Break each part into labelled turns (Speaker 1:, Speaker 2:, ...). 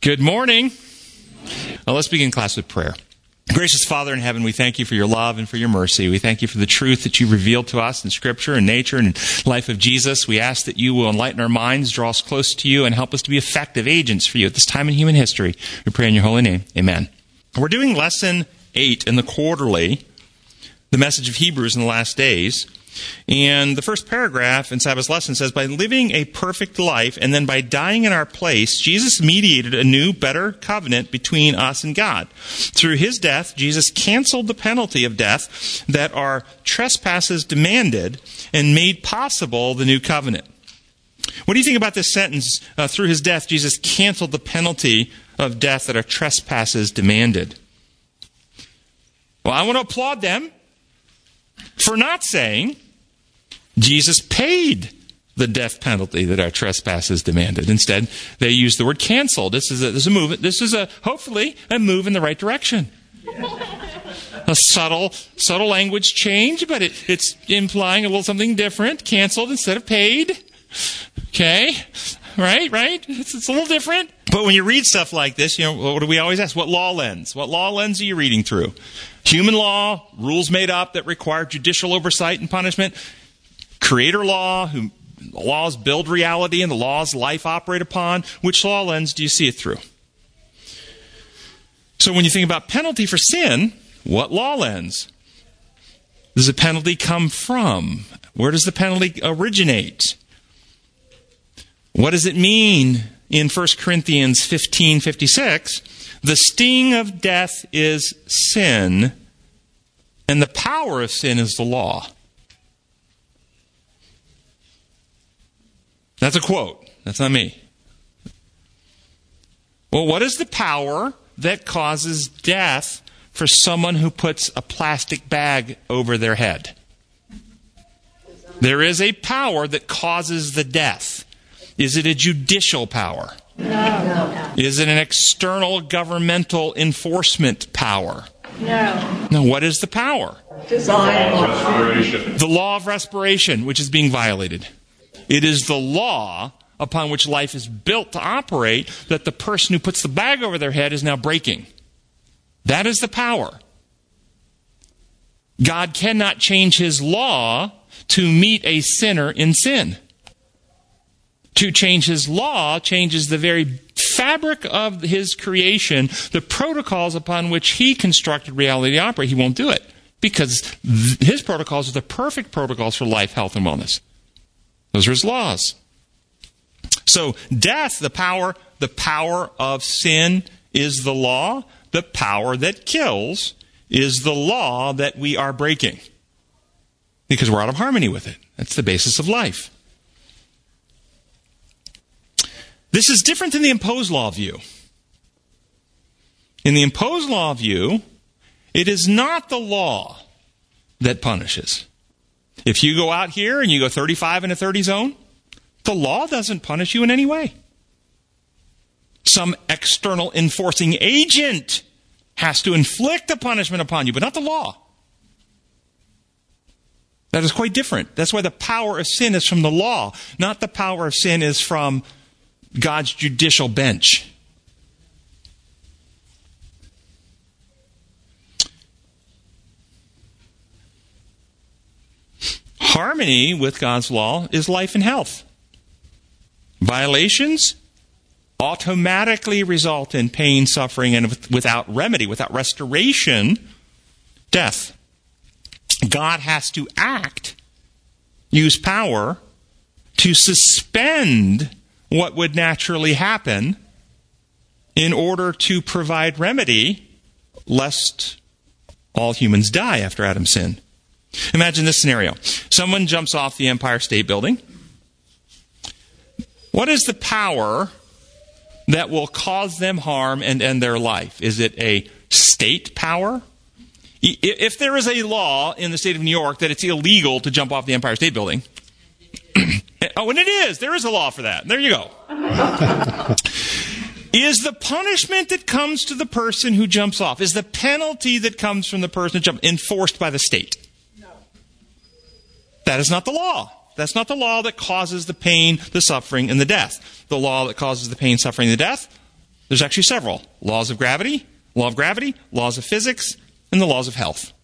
Speaker 1: Good morning. Let's begin class with prayer. Gracious Father in heaven, we thank you for your love and for your mercy. We thank you for the truth that you revealed to us in Scripture and nature and life of Jesus. We ask that you will enlighten our minds, draw us close to you, and help us to be effective agents for you at this time in human history. We pray in your holy name. Amen. We're doing lesson eight in the quarterly, the message of Hebrews in the last days. And the first paragraph in Sabbath's lesson says, By living a perfect life and then by dying in our place, Jesus mediated a new, better covenant between us and God. Through his death, Jesus canceled the penalty of death that our trespasses demanded and made possible the new covenant. What do you think about this sentence? Uh, through his death, Jesus canceled the penalty of death that our trespasses demanded. Well, I want to applaud them for not saying Jesus paid the death penalty that our trespasses demanded. Instead, they use the word cancel. This is a, this is a move. This is a hopefully a move in the right direction. a subtle, subtle language change, but it, it's implying a little something different. Canceled instead of paid. Okay, right, right. It's, it's a little different. But when you read stuff like this, you know, what do we always ask? What law lens? What law lens are you reading through? Human law, rules made up that require judicial oversight and punishment creator law, who laws build reality and the laws life operate upon, which law lens do you see it through? So when you think about penalty for sin, what law lens? Does the penalty come from? Where does the penalty originate? What does it mean in 1 Corinthians 15:56? The sting of death is sin, and the power of sin is the law. That's a quote. That's not me. Well, what is the power that causes death for someone who puts a plastic bag over their head? There is a power that causes the death. Is it a judicial power?
Speaker 2: No.
Speaker 1: Is it an external governmental enforcement power?
Speaker 2: No.
Speaker 1: No, what is the power?
Speaker 2: Design.
Speaker 1: The law of respiration, which is being violated. It is the law upon which life is built to operate that the person who puts the bag over their head is now breaking. That is the power. God cannot change his law to meet a sinner in sin. To change his law changes the very fabric of his creation, the protocols upon which he constructed reality to operate. He won't do it because his protocols are the perfect protocols for life, health, and wellness. Those are his laws. So death, the power, the power of sin is the law. The power that kills is the law that we are breaking. Because we're out of harmony with it. That's the basis of life. This is different than the imposed law view. In the imposed law view, it is not the law that punishes. If you go out here and you go 35 in a 30 zone, the law doesn't punish you in any way. Some external enforcing agent has to inflict a punishment upon you, but not the law. That is quite different. That's why the power of sin is from the law, not the power of sin is from God's judicial bench. Harmony with God's law is life and health. Violations automatically result in pain, suffering, and without remedy, without restoration, death. God has to act, use power to suspend what would naturally happen in order to provide remedy lest all humans die after Adam's sin. Imagine this scenario. Someone jumps off the Empire State Building. What is the power that will cause them harm and end their life? Is it a state power? If there is a law in the state of New York that it's illegal to jump off the Empire State Building, oh, and it is, there is a law for that. There you go. is the punishment that comes to the person who jumps off, is the penalty that comes from the person who jumps enforced by the state? That is not the law. That's not the law that causes the pain, the suffering, and the death. The law that causes the pain, suffering, and the death There's actually several laws of gravity, law of gravity, laws of physics, and the laws of health.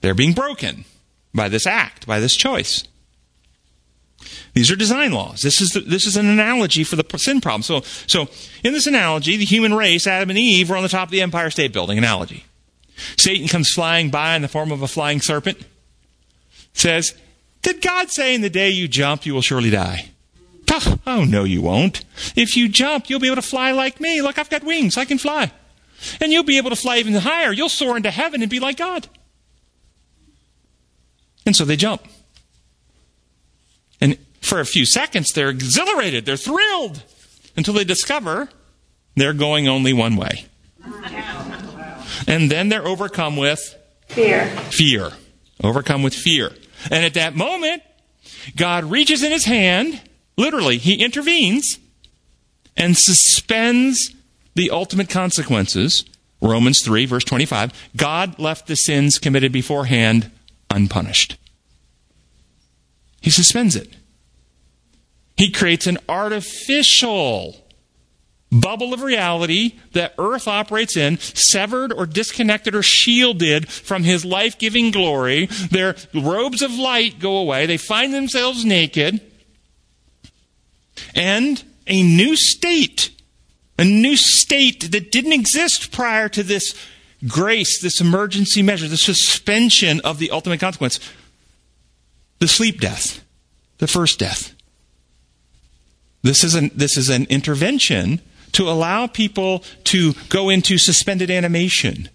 Speaker 1: They're being broken by this act, by this choice. These are design laws. This is, the, this is an analogy for the sin problem. So, so, in this analogy, the human race, Adam and Eve, were on the top of the Empire State Building. Analogy. Satan comes flying by in the form of a flying serpent. Says, Did God say in the day you jump, you will surely die? Oh, no, you won't. If you jump, you'll be able to fly like me. Look, I've got wings. I can fly. And you'll be able to fly even higher. You'll soar into heaven and be like God. And so they jump. And for a few seconds, they're exhilarated, they're thrilled, until they discover they're going only one way. And then they're overcome with
Speaker 2: Fear.
Speaker 1: fear. Overcome with fear. And at that moment, God reaches in his hand, literally, he intervenes and suspends the ultimate consequences. Romans 3, verse 25. God left the sins committed beforehand unpunished. He suspends it. He creates an artificial bubble of reality that earth operates in, severed or disconnected or shielded from his life giving glory. Their robes of light go away. They find themselves naked. And a new state, a new state that didn't exist prior to this grace, this emergency measure, the suspension of the ultimate consequence, the sleep death, the first death. This is an, this is an intervention to allow people to go into suspended animation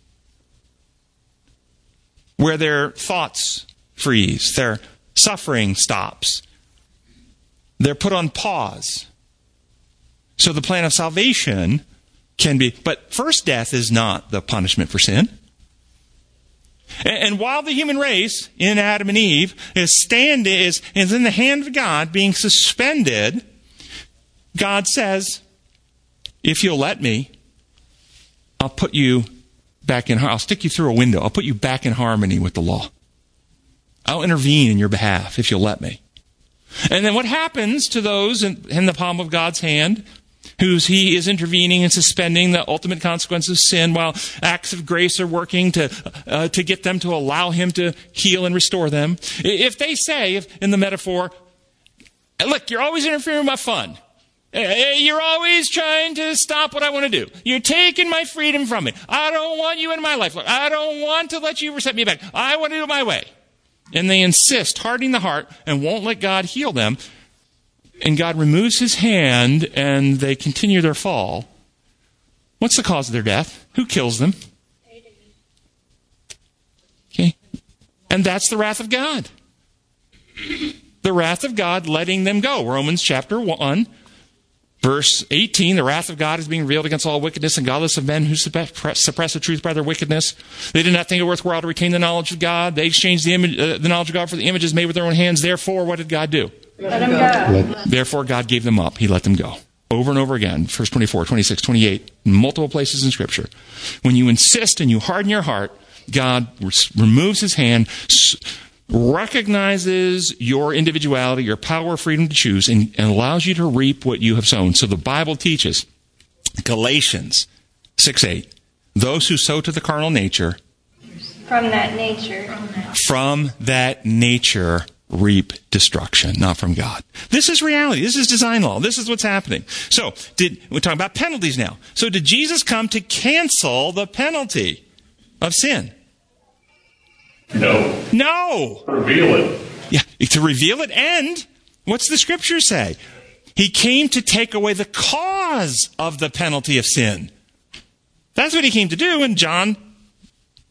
Speaker 1: where their thoughts freeze, their suffering stops, they're put on pause. So the plan of salvation can be, but first death is not the punishment for sin. And, while the human race in Adam and Eve is standing, is, is in the hand of God being suspended God says, if you'll let me, I'll put you back in, I'll stick you through a window. I'll put you back in harmony with the law. I'll intervene in your behalf if you'll let me. And then what happens to those in, in the palm of God's hand whose he is intervening and suspending the ultimate consequence of sin while acts of grace are working to, uh, to get them to allow him to heal and restore them. If they say, if, in the metaphor, look, you're always interfering with my fun. You're always trying to stop what I want to do. You're taking my freedom from me. I don't want you in my life. I don't want to let you set me back. I want to do it my way. And they insist, hardening the heart, and won't let God heal them. And God removes his hand, and they continue their fall. What's the cause of their death? Who kills them? Okay. And that's the wrath of God. The wrath of God letting them go. Romans chapter 1 Verse 18, the wrath of God is being revealed against all wickedness and godless of men who suppress the truth by their wickedness. They did not think it worthwhile to retain the knowledge of God. They exchanged the, image, uh, the knowledge of God for the images made with their own hands. Therefore, what did God do?
Speaker 2: Let them go.
Speaker 1: Therefore, God gave them up. He let them go. Over and over again. Verse 24, 26, 28, multiple places in Scripture. When you insist and you harden your heart, God removes his hand, recognizes your individuality, your power, freedom to choose, and, and allows you to reap what you have sown. So the Bible teaches, Galatians 6 8, those who sow to the carnal nature,
Speaker 2: from that nature,
Speaker 1: from that nature reap destruction, not from God. This is reality. This is design law. This is what's happening. So, did we're talking about penalties now. So, did Jesus come to cancel the penalty of sin?
Speaker 3: No.
Speaker 1: No.
Speaker 3: Reveal it.
Speaker 1: Yeah, to reveal it. And what's the scripture say? He came to take away the cause of the penalty of sin. That's what he came to do in John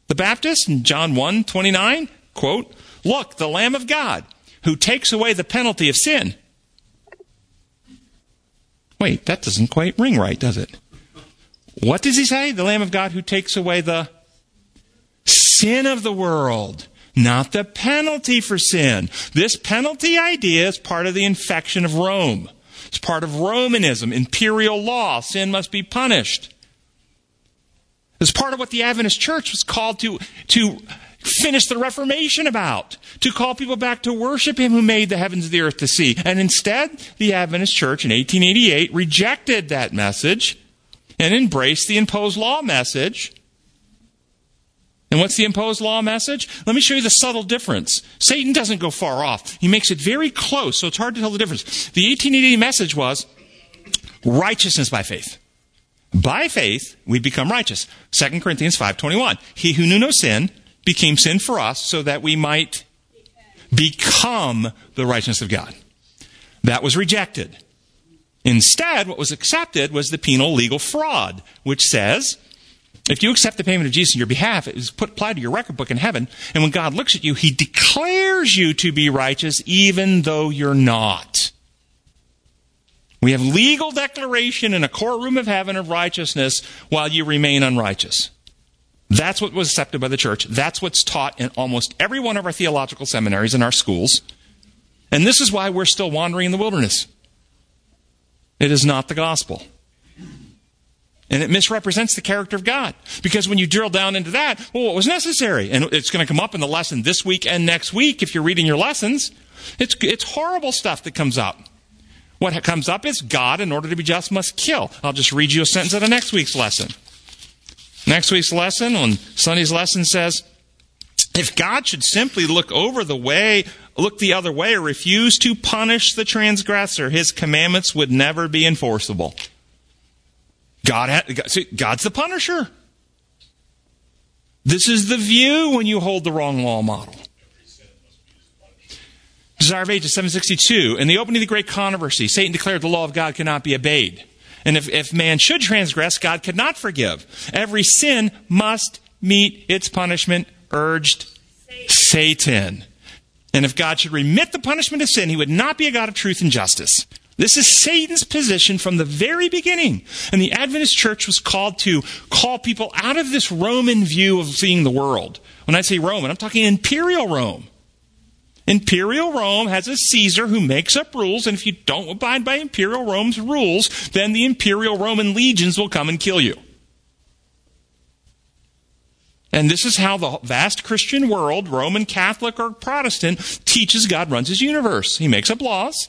Speaker 1: the Baptist in John 1 29. Quote, Look, the Lamb of God who takes away the penalty of sin. Wait, that doesn't quite ring right, does it? What does he say? The Lamb of God who takes away the sin of the world, not the penalty for sin. This penalty idea is part of the infection of Rome. It's part of Romanism, imperial law. Sin must be punished. It's part of what the Adventist church was called to, to finished the Reformation about, to call people back to worship Him who made the heavens, and the earth, the sea. And instead, the Adventist Church in 1888 rejected that message and embraced the imposed law message. And what's the imposed law message? Let me show you the subtle difference. Satan doesn't go far off. He makes it very close, so it's hard to tell the difference. The 1888 message was righteousness by faith. By faith, we become righteous. 2 Corinthians 5.21. He who knew no sin became sin for us so that we might become the righteousness of God. That was rejected. Instead, what was accepted was the penal legal fraud, which says, if you accept the payment of Jesus in your behalf, it is put applied to your record book in heaven, and when God looks at you, he declares you to be righteous even though you're not. We have legal declaration in a courtroom of heaven of righteousness while you remain unrighteous. That's what was accepted by the church. That's what's taught in almost every one of our theological seminaries in our schools. And this is why we're still wandering in the wilderness. It is not the gospel. And it misrepresents the character of God. Because when you drill down into that, well, what was necessary? And it's going to come up in the lesson this week and next week if you're reading your lessons. It's, it's horrible stuff that comes up. What comes up is God, in order to be just, must kill. I'll just read you a sentence out of next week's lesson. Next week's lesson, on Sunday's lesson, says, if God should simply look over the way, look the other way, or refuse to punish the transgressor, his commandments would never be enforceable. God, God's the punisher. This is the view when you hold the wrong law model. Desire of Ages 762. In the opening of the great controversy, Satan declared the law of God cannot be obeyed. And if, if man should transgress, God could not forgive. Every sin must meet its punishment, urged Satan. Satan. And if God should remit the punishment of sin, he would not be a God of truth and justice. This is Satan's position from the very beginning. And the Adventist church was called to call people out of this Roman view of seeing the world. When I say Roman, I'm talking imperial Rome. Imperial Rome has a Caesar who makes up rules, and if you don't abide by Imperial Rome's rules, then the Imperial Roman legions will come and kill you. And this is how the vast Christian world, Roman Catholic or Protestant, teaches God runs his universe. He makes up laws.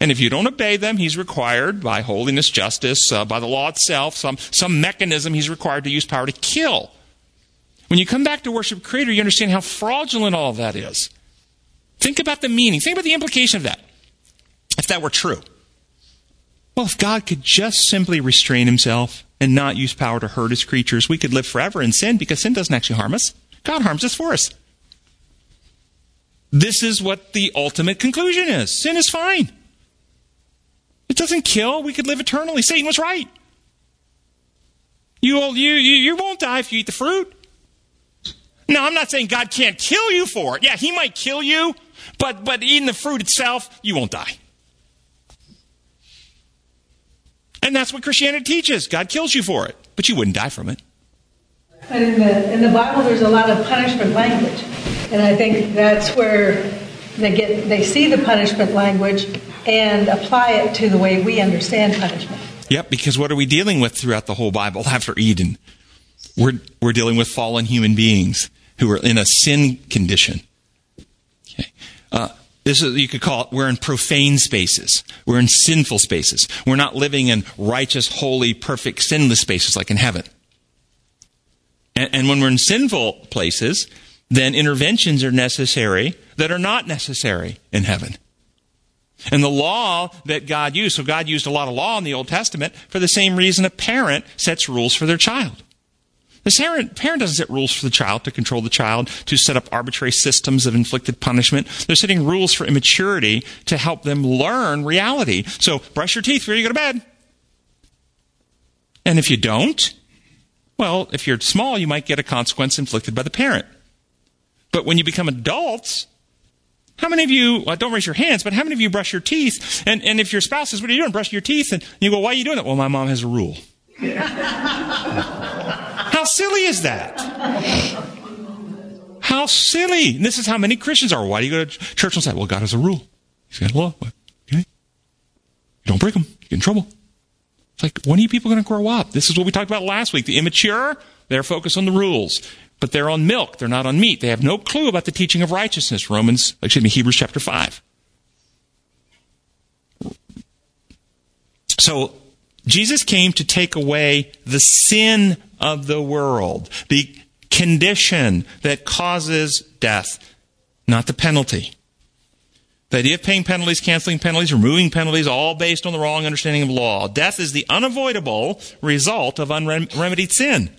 Speaker 1: And if you don't obey them, he's required by holiness, justice, uh, by the law itself, some, some mechanism, he's required to use power to kill. When you come back to worship Creator, you understand how fraudulent all that is. Think about the meaning. Think about the implication of that. If that were true. Well, if God could just simply restrain himself and not use power to hurt his creatures, we could live forever in sin because sin doesn't actually harm us. God harms us for us. This is what the ultimate conclusion is. Sin is fine. It doesn't kill. We could live eternally. Satan was right. You, you, you won't die if you eat the fruit. No, I'm not saying God can't kill you for it. Yeah, he might kill you, but, but eating the fruit itself, you won't die. And that's what Christianity teaches. God kills you for it, but you wouldn't die from it.
Speaker 3: And in the, in the Bible, there's a lot of punishment language. And I think that's where they get they see the punishment language and apply it to the way we understand punishment.
Speaker 1: Yep, because what are we dealing with throughout the whole Bible after Eden? We're, we're dealing with fallen human beings who are in a sin condition. Okay. Uh, this is, you could call it, we're in profane spaces. We're in sinful spaces. We're not living in righteous, holy, perfect, sinless spaces like in heaven. And, and when we're in sinful places, then interventions are necessary that are not necessary in heaven. And the law that God used, so God used a lot of law in the Old Testament for the same reason a parent sets rules for their child. The parent, parent doesn't set rules for the child to control the child, to set up arbitrary systems of inflicted punishment. They're setting rules for immaturity to help them learn reality. So brush your teeth before you go to bed. And if you don't, well, if you're small, you might get a consequence inflicted by the parent. But when you become adults, how many of you, well, don't raise your hands, but how many of you brush your teeth? And, and if your spouse says, What are you doing? Brush your teeth. And you go, Why are you doing that? Well, my mom has a rule. how silly is that? How silly. And this is how many Christians are. Why do you go to church and say, Well, God has a rule? He's got a law. Okay? You don't break them, you get in trouble. It's like, when are you people going to grow up? This is what we talked about last week. The immature, they're focused on the rules. But they're on milk. They're not on meat. They have no clue about the teaching of righteousness. Romans, excuse me, Hebrews chapter 5. So, Jesus came to take away the sin of the world, the condition that causes death, not the penalty. The idea of paying penalties, canceling penalties, removing penalties, all based on the wrong understanding of law. Death is the unavoidable result of unremedied sin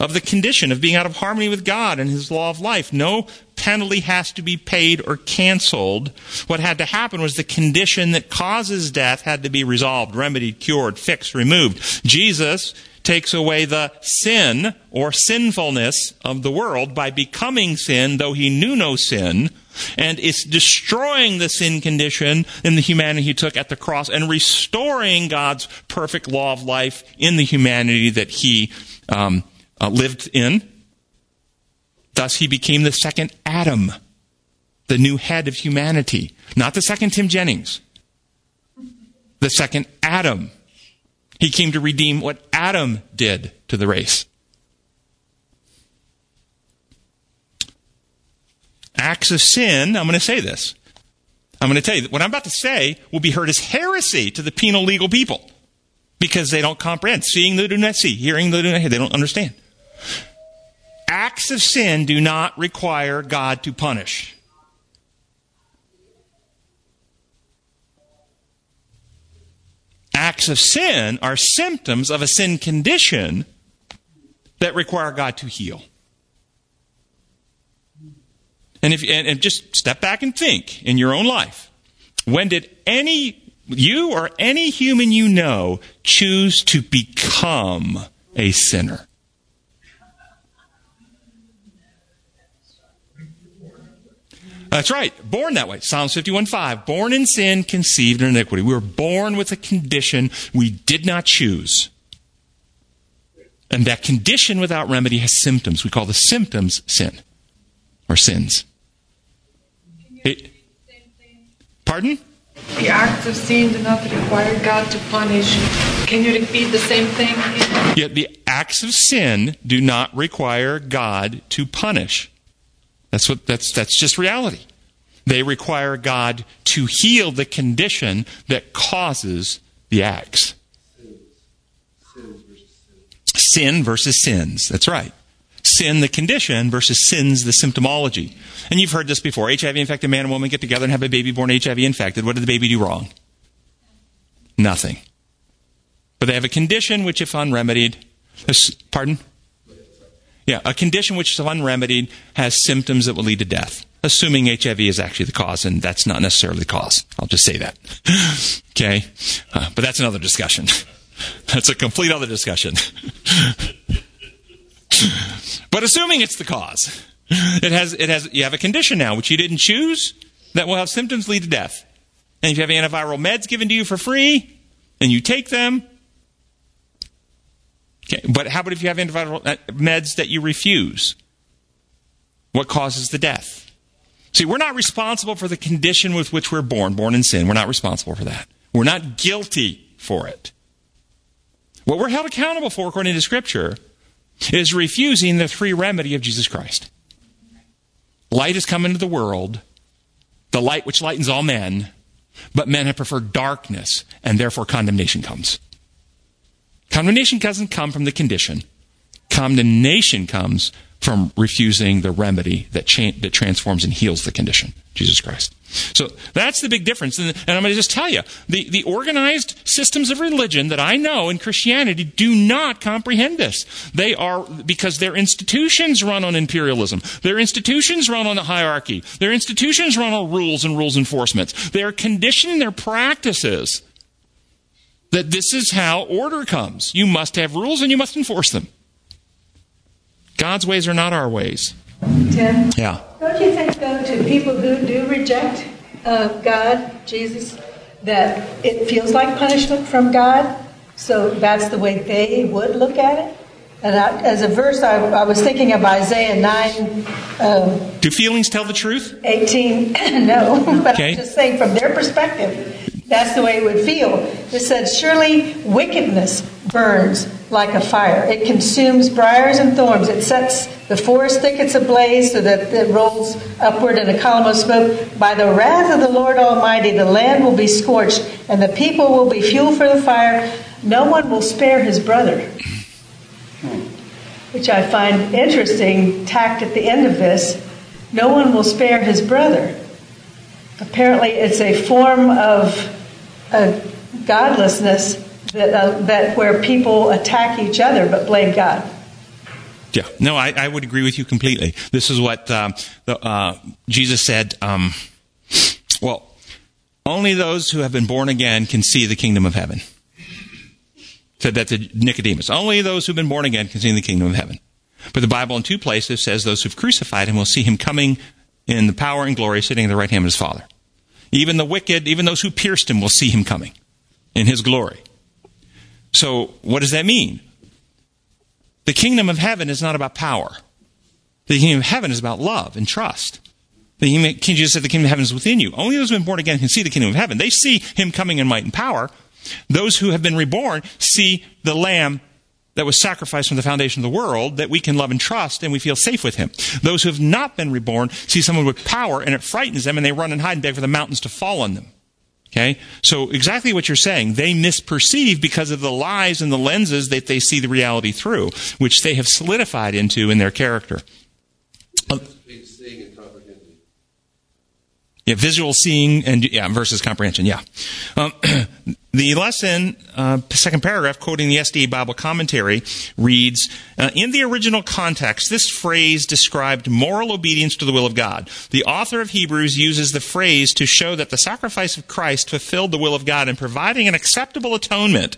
Speaker 1: of the condition of being out of harmony with God and His law of life. No penalty has to be paid or canceled. What had to happen was the condition that causes death had to be resolved, remedied, cured, fixed, removed. Jesus takes away the sin or sinfulness of the world by becoming sin, though he knew no sin, and is destroying the sin condition in the humanity he took at the cross and restoring God's perfect law of life in the humanity that he um, uh, lived in. Thus, he became the second Adam, the new head of humanity. Not the second Tim Jennings, the second Adam. He came to redeem what Adam did to the race. Acts of sin, I'm going to say this. I'm going to tell you that what I'm about to say will be heard as heresy to the penal legal people because they don't comprehend. Seeing they do hearing they do they don't understand acts of sin do not require God to punish. Acts of sin are symptoms of a sin condition that require God to heal. And if and, and just step back and think in your own life. When did any you or any human you know choose to become a sinner? That's right. Born that way. Psalms 51:5. Born in sin, conceived in iniquity. We were born with a condition we did not choose. And that condition without remedy has symptoms. We call the symptoms sin or sins. It, pardon?
Speaker 4: The acts of sin do not require God to punish. Can you repeat the same thing?
Speaker 1: Yet the acts of sin do not require God to punish. That's what that's that's just reality. They require God to heal the condition that causes the acts. Sin versus sins. That's right. Sin, the condition, versus sins, the symptomology. And you've heard this before. HIV infected man and woman get together and have a baby born HIV infected. What did the baby do wrong? Nothing. But they have a condition which, if unremedied, pardon? Yeah, a condition which is unremedied has symptoms that will lead to death. Assuming HIV is actually the cause, and that's not necessarily the cause. I'll just say that. okay? Uh, but that's another discussion. that's a complete other discussion. but assuming it's the cause, it has, it has, you have a condition now which you didn't choose that will have symptoms lead to death. And if you have antiviral meds given to you for free, and you take them, Okay, but how about if you have antiviral uh, meds that you refuse? What causes the death? See, we're not responsible for the condition with which we're born, born in sin. We're not responsible for that. We're not guilty for it. What we're held accountable for, according to Scripture, is refusing the free remedy of Jesus Christ. Light has come into the world, the light which lightens all men, but men have preferred darkness, and therefore condemnation comes. Condemnation doesn't come from the condition. Condemnation comes from refusing the remedy that, cha- that transforms and heals the condition, Jesus Christ. So that's the big difference. And, and, I'm going to just tell you the, the organized systems of religion that I know in Christianity do not comprehend this. They are, because their institutions run on imperialism, their institutions run on a hierarchy, their institutions run on rules and rules enforcements. They are conditioning their practices that this is how order comes. You must have rules and you must enforce them. God's ways are not our ways.
Speaker 3: Tim?
Speaker 1: Yeah.
Speaker 3: Don't you think, though, to people who do reject uh, God, Jesus, that it feels like punishment from God? So that's the way they would look at it? And I, as a verse, I, I, was thinking of Isaiah 9.
Speaker 1: Um, do feelings tell the truth?
Speaker 3: 18. no, but
Speaker 1: okay.
Speaker 3: I'm just saying from their perspective. That's the way it would feel. It said, Surely wickedness burns like a fire. It consumes briars and thorns. It sets the forest thickets ablaze so that it rolls upward in a column of smoke. By the wrath of the Lord Almighty, the land will be scorched, and the people will be fuel for the fire. No one will spare his brother. Hmm. Which I find interesting, tacked at the end of this. No one will spare his brother. Apparently, it's a form of uh, godlessness that, uh, that where people attack each other but blame God.
Speaker 1: Yeah, no, I, I would agree with you completely. This is what um, the, uh, Jesus said. Um, well, only those who have been born again can see the kingdom of heaven. Said that to Nicodemus. Only those who've been born again can see the kingdom of heaven. But the Bible in two places says those who've crucified him will see him coming in the power and glory, sitting at the right hand of his Father. Even the wicked, even those who pierced him, will see him coming in his glory. So, what does that mean? The kingdom of heaven is not about power. The kingdom of heaven is about love and trust. The kingdom, Jesus said the kingdom of heaven is within you. Only those who have been born again can see the kingdom of heaven. They see him coming in might and power. Those who have been reborn see the lamb that was sacrificed from the foundation of the world that we can love and trust and we feel safe with him. Those who have not been reborn see someone with power and it frightens them and they run and hide and beg for the mountains to fall on them. Okay? So exactly what you're saying, they misperceive because of the lies and the lenses that they see the reality through, which they have solidified into in their character. Yeah, visual seeing and yeah, versus comprehension. Yeah. Um, the lesson, uh, second paragraph, quoting the SDA Bible commentary, reads uh, In the original context, this phrase described moral obedience to the will of God. The author of Hebrews uses the phrase to show that the sacrifice of Christ fulfilled the will of God in providing an acceptable atonement,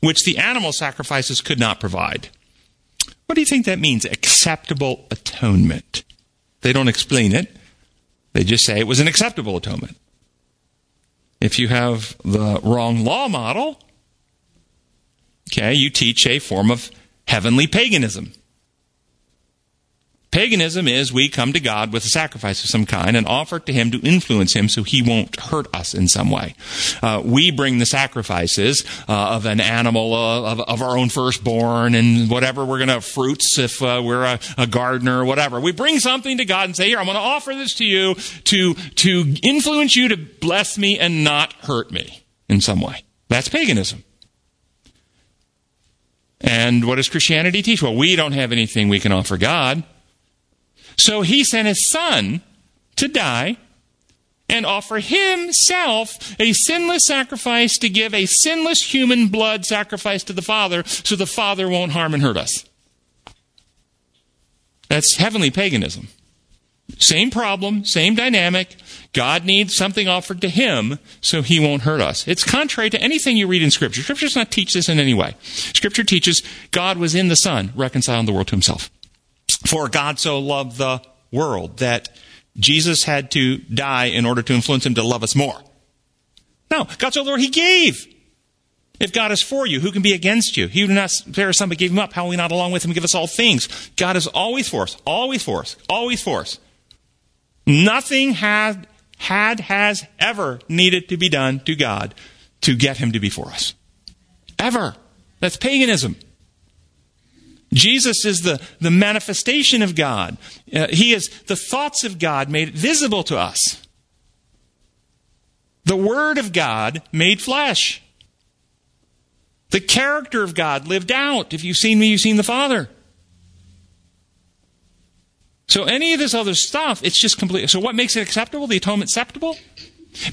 Speaker 1: which the animal sacrifices could not provide. What do you think that means, acceptable atonement? They don't explain it. They just say it was an acceptable atonement. If you have the wrong law model, okay, you teach a form of heavenly paganism. Paganism is we come to God with a sacrifice of some kind and offer it to Him to influence Him so He won't hurt us in some way. Uh, we bring the sacrifices uh, of an animal, uh, of, of, our own firstborn, and whatever we're going to fruits if uh, we're a, a, gardener or whatever. We bring something to God and say, "Here, I'm going to offer this to you to to influence you to bless me and not hurt me in some way." That's paganism. And what does Christianity teach? Well, we don't have anything we can offer God. So he sent his son to die and offer himself a sinless sacrifice to give a sinless human blood sacrifice to the Father so the Father won't harm and hurt us. That's heavenly paganism. Same problem, same dynamic. God needs something offered to him so he won't hurt us. It's contrary to anything you read in Scripture. Scripture does not teach this in any way. Scripture teaches God was in the Son, reconciling the world to himself. For God so loved the world that Jesus had to die in order to influence him to love us more. No, God so loved He gave. If God is for you, who can be against you? He who did not spare son but gave him up, how will we not along with him give us all things? God is always for us, always for us, always for us. Nothing had, had, has ever needed to be done to God to get him to be for us. Ever. That's paganism. Jesus is the, the manifestation of God. Uh, he is the thoughts of God made visible to us. The Word of God made flesh. The character of God lived out. If you've seen me, you've seen the Father. So any of this other stuff, it's just complete. So what makes it acceptable? The atonement acceptable?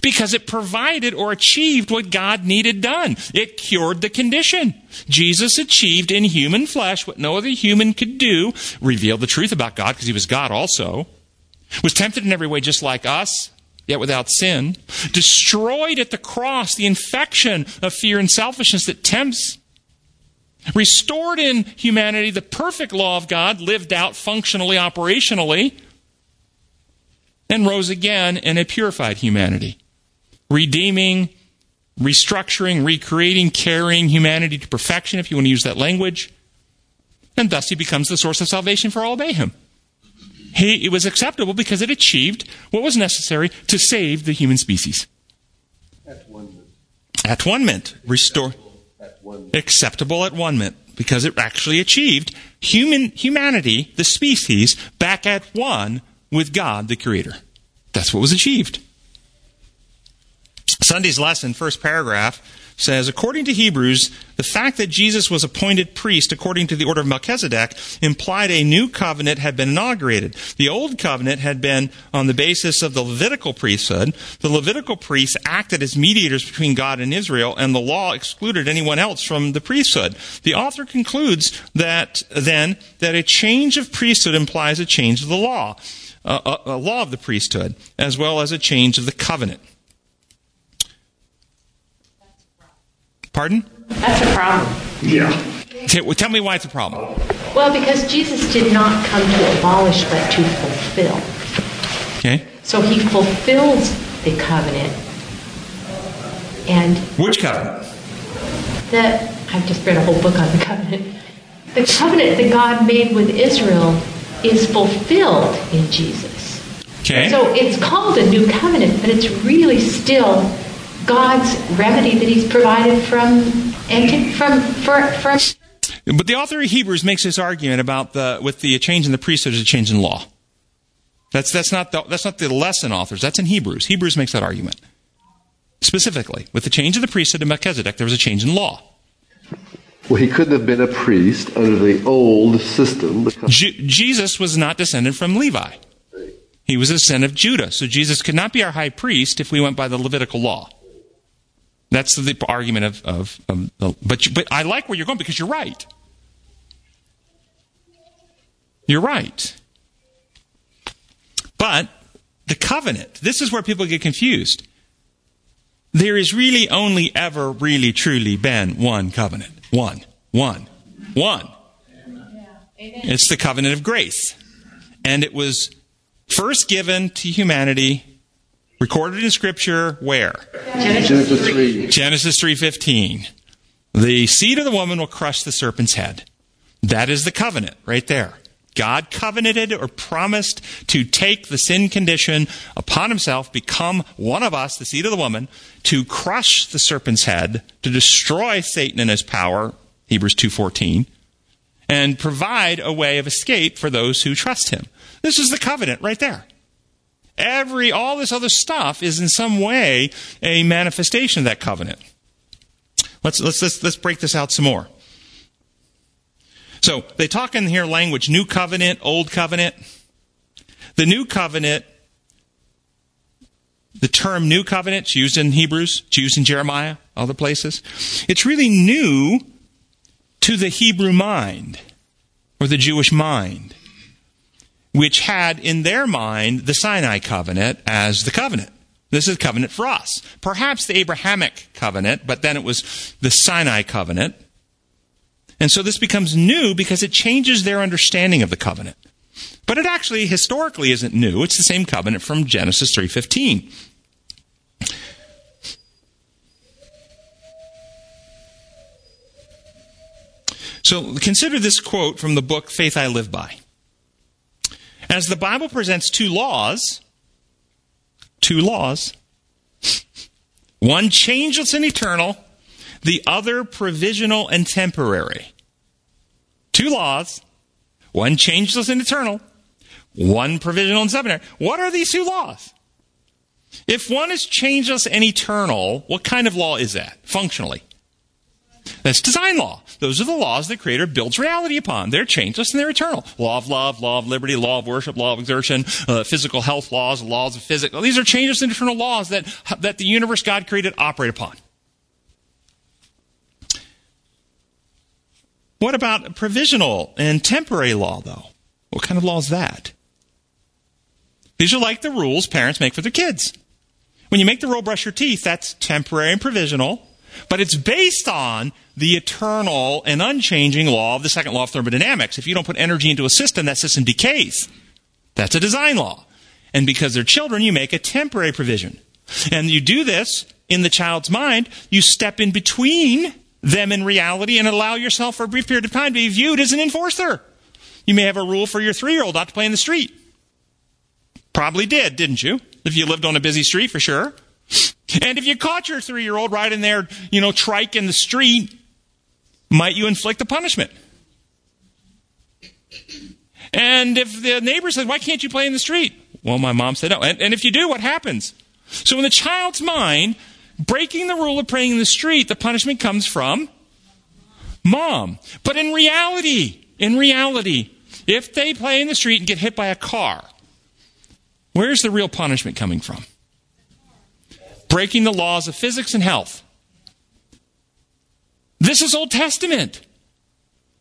Speaker 1: Because it provided or achieved what God needed done. It cured the condition. Jesus achieved in human flesh what no other human could do, revealed the truth about God because he was God also, was tempted in every way just like us, yet without sin, destroyed at the cross the infection of fear and selfishness that tempts, restored in humanity the perfect law of God, lived out functionally, operationally, and rose again in a purified humanity, redeeming, restructuring, recreating, carrying humanity to perfection, if you want to use that language. And thus he becomes the source of salvation for all obey him. He, it was acceptable because it achieved what was necessary to save the human species.
Speaker 5: At one
Speaker 1: At one meant restore. Acceptable at one moment because it actually achieved human humanity, the species, back at one with God, the Creator. That's what was achieved. Sunday's lesson, first paragraph, says, according to Hebrews, the fact that Jesus was appointed priest according to the order of Melchizedek implied a new covenant had been inaugurated. The old covenant had been on the basis of the Levitical priesthood. The Levitical priests acted as mediators between God and Israel, and the law excluded anyone else from the priesthood. The author concludes that then that a change of priesthood implies a change of the law, a, a, a law of the priesthood, as well as a change of the covenant. Pardon?
Speaker 5: That's a problem.
Speaker 1: T- Tell me why it's a problem.
Speaker 5: Well, because Jesus did not come to abolish, but to fulfill.
Speaker 1: Okay.
Speaker 5: So he fulfills the covenant. And
Speaker 1: Which covenant?
Speaker 5: that, I've just read a whole book on the covenant. The covenant that God made with Israel is fulfilled in Jesus.
Speaker 1: Okay.
Speaker 5: So it's called a new covenant, but it's really still God's remedy that He's provided from and from for, from.
Speaker 1: But the author of Hebrews makes this argument about the with the change in the priesthood is a change in law. That's that's not the, that's not the lesson authors. That's in Hebrews. Hebrews makes that argument specifically with the change of the priesthood to Melchizedek. There was a change in law.
Speaker 6: Well, he couldn't have been a priest under the old system because
Speaker 1: Je- Jesus was not descended from Levi. He was a son of Judah. So Jesus could not be our high priest if we went by the Levitical law. That's the argument of, of, of the, but, you- but I like where you're going because you're right. You're right. But the covenant, this is where people get confused. There is really only ever really truly been one covenant. One. One. One. It's the covenant of grace. And it was first given to humanity, recorded in scripture where?
Speaker 6: Genesis 3.
Speaker 1: Genesis 3:15. The seed of the woman will crush the serpent's head. That is the covenant right there. God covenanted or promised to take the sin condition upon himself, become one of us, the seed of the woman, to crush the serpent's head, to destroy Satan and his power, Hebrews 2:14, and provide a way of escape for those who trust him. This is the covenant right there. Every all this other stuff is in some way a manifestation of that covenant. Let's let's let's, let's break this out some more. So they talk in here language new covenant, old covenant. The new covenant, the term new covenant, it's used in Hebrews, it's used in Jeremiah, other places. It's really new to the Hebrew mind or the Jewish mind, which had in their mind the Sinai covenant as the covenant. This is covenant for us. Perhaps the Abrahamic covenant, but then it was the Sinai covenant. And so this becomes new because it changes their understanding of the covenant. But it actually historically isn't new. It's the same covenant from Genesis 3:15. So consider this quote from the book Faith I Live By. As the Bible presents two laws, two laws, one changeless and eternal, the other provisional and temporary. Two laws, one changeless and eternal, one provisional and temporary. What are these two laws? If one is changeless and eternal, what kind of law is that, functionally? That's design law. Those are the laws the Creator builds reality upon. They're changeless and they're eternal. Law of love, law of liberty, law of worship, law of exertion, uh, physical health laws, laws of physics. These are changeless and eternal laws that, that the universe God created operate upon. What about provisional and temporary law, though? What kind of law is that? These are like the rules parents make for their kids. When you make the rule brush your teeth, that's temporary and provisional, but it's based on the eternal and unchanging law of the second law of thermodynamics. If you don't put energy into a system, that system decays. That's a design law. And because they're children, you make a temporary provision. And you do this in the child's mind, you step in between them in reality and allow yourself for a brief period of time to be viewed as an enforcer. You may have a rule for your three year old not to play in the street. Probably did, didn't you? If you lived on a busy street, for sure. And if you caught your three year old in there, you know, trike in the street, might you inflict a punishment? And if the neighbor says, Why can't you play in the street? Well, my mom said no. And, and if you do, what happens? So in the child's mind, breaking the rule of playing in the street, the punishment comes from mom. But in reality, in reality, if they play in the street and get hit by a car, where's the real punishment coming from? Breaking the laws of physics and health. This is Old Testament.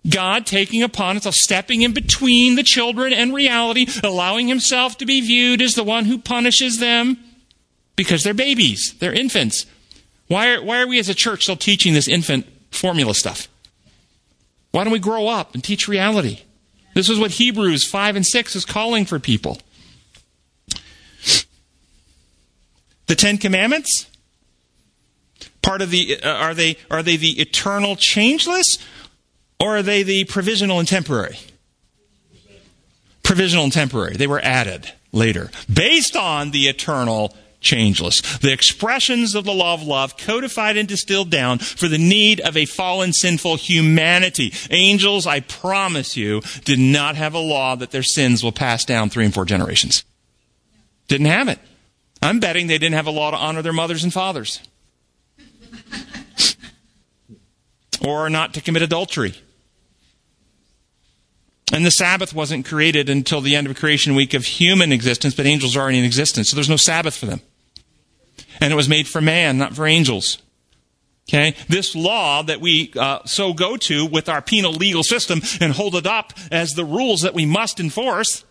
Speaker 1: God taking upon himself, stepping in between the children and reality, allowing himself to be viewed as the one who punishes them because they're babies, they're infants. Why are, why are we as a church still teaching this infant formula stuff? Why don't we grow up and teach reality? This is what Hebrews 5 and 6 is calling for people. The Ten Commandments? Part of the, uh, are they, are they the eternal changeless or are they the provisional and temporary? Provisional and temporary. They were added later based on the eternal changeless. The expressions of the law of love codified and distilled down for the need of a fallen, sinful humanity. Angels, I promise you, did not have a law that their sins will pass down three and four generations. Didn't have it. I'm betting they didn't have a law to honor their mothers and fathers. or not to commit adultery. And the Sabbath wasn't created until the end of creation week of human existence, but angels are already in existence, so there's no Sabbath for them. And it was made for man, not for angels. Okay? This law that we uh, so go to with our penal legal system and hold it up as the rules that we must enforce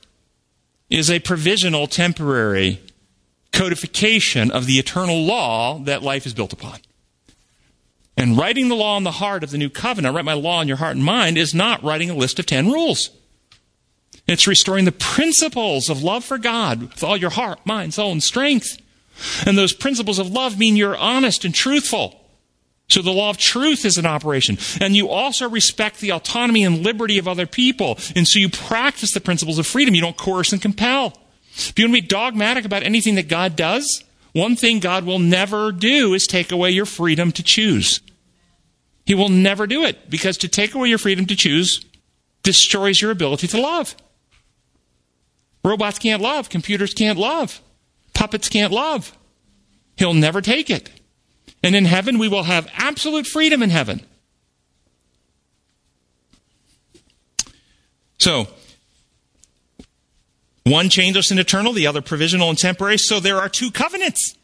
Speaker 1: is a provisional, temporary codification of the eternal law that life is built upon. And writing the law in the heart of the new covenant, write my law in your heart and mind, is not writing a list of 10 rules. It's restoring the principles of love for God with all your heart, mind, soul, and strength. And those principles of love mean you're honest and truthful. So the law of truth is in operation. And you also respect the autonomy and liberty of other people. And so you practice the principles of freedom. You don't coerce and compel. If you want to be dogmatic about anything that God does, one thing God will never do is take away your freedom to choose. He will never do it because to take away your freedom to choose destroys your ability to love. Robots can't love, computers can't love, puppets can't love. He'll never take it. And in heaven, we will have absolute freedom in heaven. So, one changeless and eternal, the other provisional and temporary. So there are two covenants.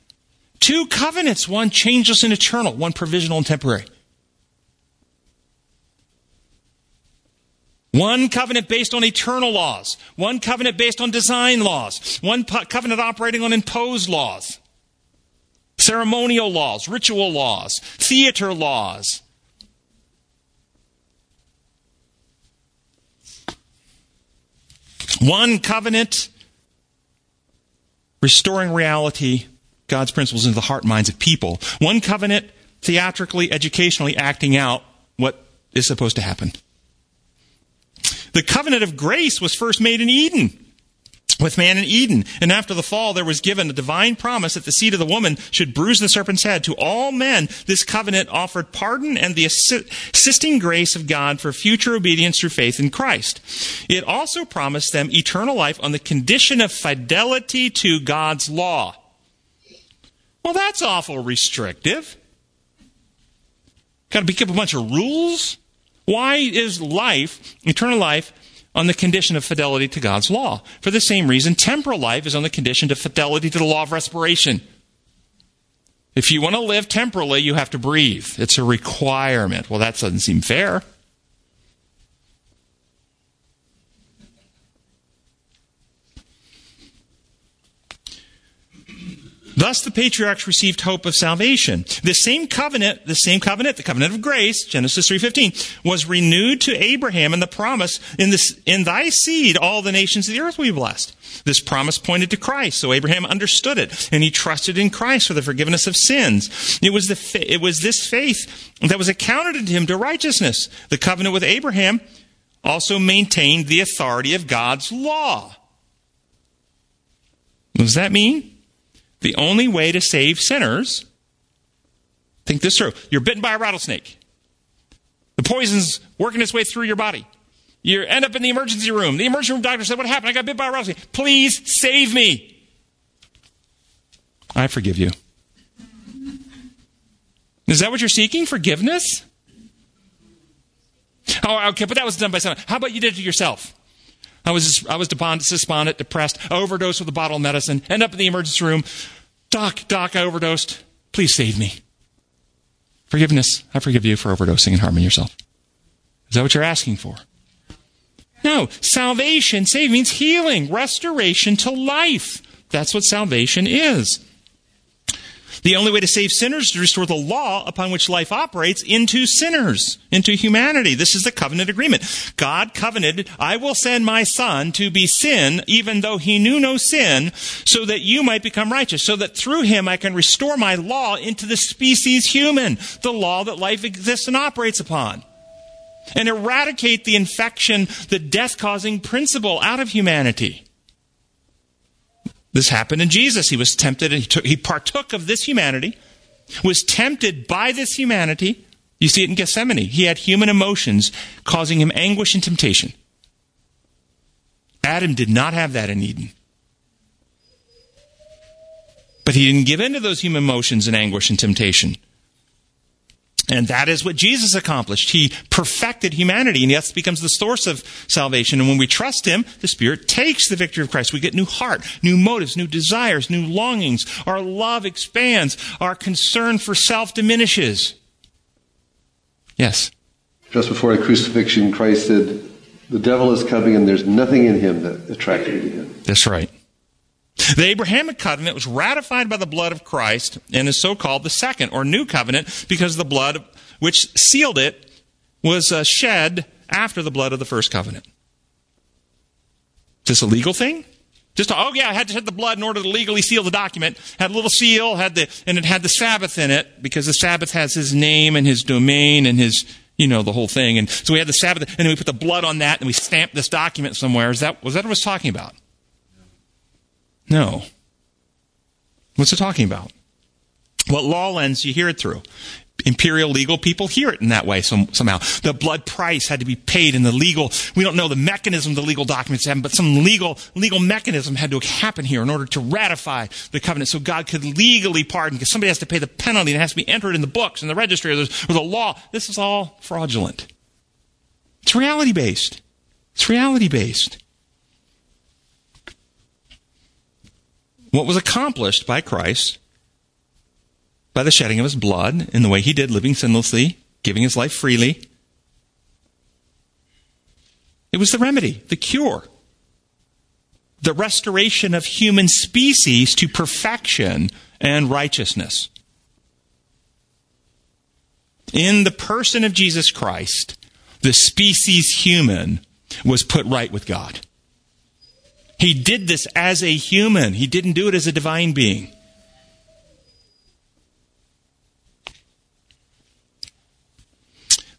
Speaker 1: Two covenants, one changeless and eternal, one provisional and temporary. One covenant based on eternal laws. One covenant based on design laws. One covenant operating on imposed laws. Ceremonial laws, ritual laws, theater laws. One covenant restoring reality, God's principles into the heart and minds of people. One covenant theatrically, educationally acting out what is supposed to happen. The covenant of grace was first made in Eden with man in Eden. And after the fall, there was given a divine promise that the seed of the woman should bruise the serpent's head. To all men, this covenant offered pardon and the assisting grace of God for future obedience through faith in Christ. It also promised them eternal life on the condition of fidelity to God's law. Well, that's awful restrictive. Got to pick up a bunch of rules? Why is life, eternal life, on the condition of fidelity to God's law? For the same reason, temporal life is on the condition of fidelity to the law of respiration. If you want to live temporally, you have to breathe. It's a requirement. Well, that doesn't seem fair. Thus the patriarchs received hope of salvation. The same covenant, the same covenant, the covenant of grace, Genesis 3:15, was renewed to Abraham in the promise, in this in thy seed all the nations of the earth will be blessed. This promise pointed to Christ, so Abraham understood it, and he trusted in Christ for the forgiveness of sins. It was, the, it was this faith that was accounted unto him to righteousness. The covenant with Abraham also maintained the authority of God's law. What does that mean? The only way to save sinners, think this through. You're bitten by a rattlesnake. The poison's working its way through your body. You end up in the emergency room. The emergency room doctor said, What happened? I got bit by a rattlesnake. Please save me. I forgive you. Is that what you're seeking? Forgiveness? Oh, okay, but that was done by someone. How about you did it to yourself? I was I was despondent, depressed, overdosed with a bottle of medicine, end up in the emergency room. Doc, doc, I overdosed. Please save me. Forgiveness. I forgive you for overdosing and harming yourself. Is that what you're asking for? No. Salvation, save means healing, restoration to life. That's what salvation is. The only way to save sinners is to restore the law upon which life operates into sinners, into humanity. This is the covenant agreement. God covenanted, I will send my son to be sin, even though he knew no sin, so that you might become righteous, so that through him I can restore my law into the species human, the law that life exists and operates upon and eradicate the infection, the death causing principle out of humanity. This happened in Jesus. He was tempted and he, took, he partook of this humanity, was tempted by this humanity. You see it in Gethsemane. He had human emotions causing him anguish and temptation. Adam did not have that in Eden. But he didn't give in to those human emotions and anguish and temptation. And that is what Jesus accomplished. He perfected humanity, and yes, becomes the source of salvation. And when we trust Him, the Spirit takes the victory of Christ. We get new heart, new motives, new desires, new longings. Our love expands. Our concern for self diminishes. Yes.
Speaker 6: Just before the crucifixion, Christ said, The devil is coming, and there's nothing in him that attracted me to him.
Speaker 1: That's right. The Abrahamic covenant was ratified by the blood of Christ and is so called the second or new covenant because the blood which sealed it was uh, shed after the blood of the first covenant. Is this a legal thing? Just to, oh yeah, I had to shed the blood in order to legally seal the document. Had a little seal, had the and it had the Sabbath in it because the Sabbath has his name and his domain and his you know the whole thing. And so we had the Sabbath, and then we put the blood on that, and we stamped this document somewhere. Is that was that what I was talking about? No. What's it talking about? What law lens you hear it through? Imperial legal people hear it in that way some, somehow. The blood price had to be paid in the legal, we don't know the mechanism the legal documents have, but some legal, legal mechanism had to happen here in order to ratify the covenant so God could legally pardon because somebody has to pay the penalty and it has to be entered in the books and the registry or, or the law. This is all fraudulent. It's reality based. It's reality based. What was accomplished by Christ by the shedding of his blood in the way he did, living sinlessly, giving his life freely. It was the remedy, the cure, the restoration of human species to perfection and righteousness. In the person of Jesus Christ, the species human was put right with God. He did this as a human, he didn't do it as a divine being.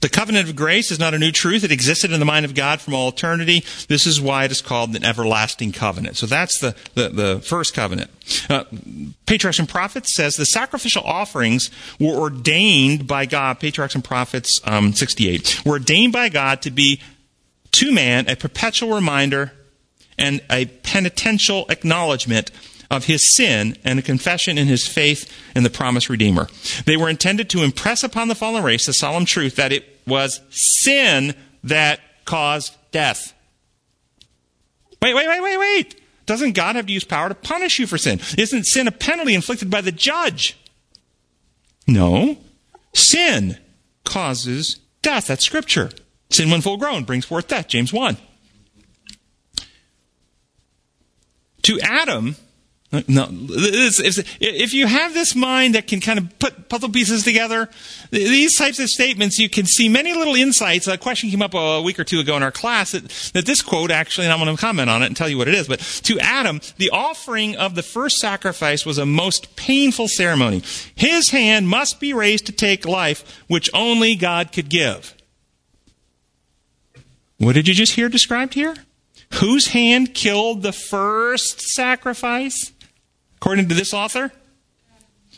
Speaker 1: The covenant of grace is not a new truth. It existed in the mind of God from all eternity. This is why it is called an everlasting covenant. So that's the, the, the first covenant. Uh, Patriarchs and Prophets says the sacrificial offerings were ordained by God, Patriarchs and Prophets um, 68, were ordained by God to be to man a perpetual reminder and a penitential acknowledgement of his sin and a confession in his faith in the promised Redeemer. They were intended to impress upon the fallen race the solemn truth that it was sin that caused death. Wait, wait, wait, wait, wait. Doesn't God have to use power to punish you for sin? Isn't sin a penalty inflicted by the judge? No. Sin causes death. That's scripture. Sin, when full grown, brings forth death. James 1. To Adam, no, if you have this mind that can kind of put puzzle pieces together, these types of statements, you can see many little insights. A question came up a week or two ago in our class that, that this quote actually, and I'm going to comment on it and tell you what it is, but to Adam, the offering of the first sacrifice was a most painful ceremony. His hand must be raised to take life, which only God could give. What did you just hear described here? Whose hand killed the first sacrifice? According to this author,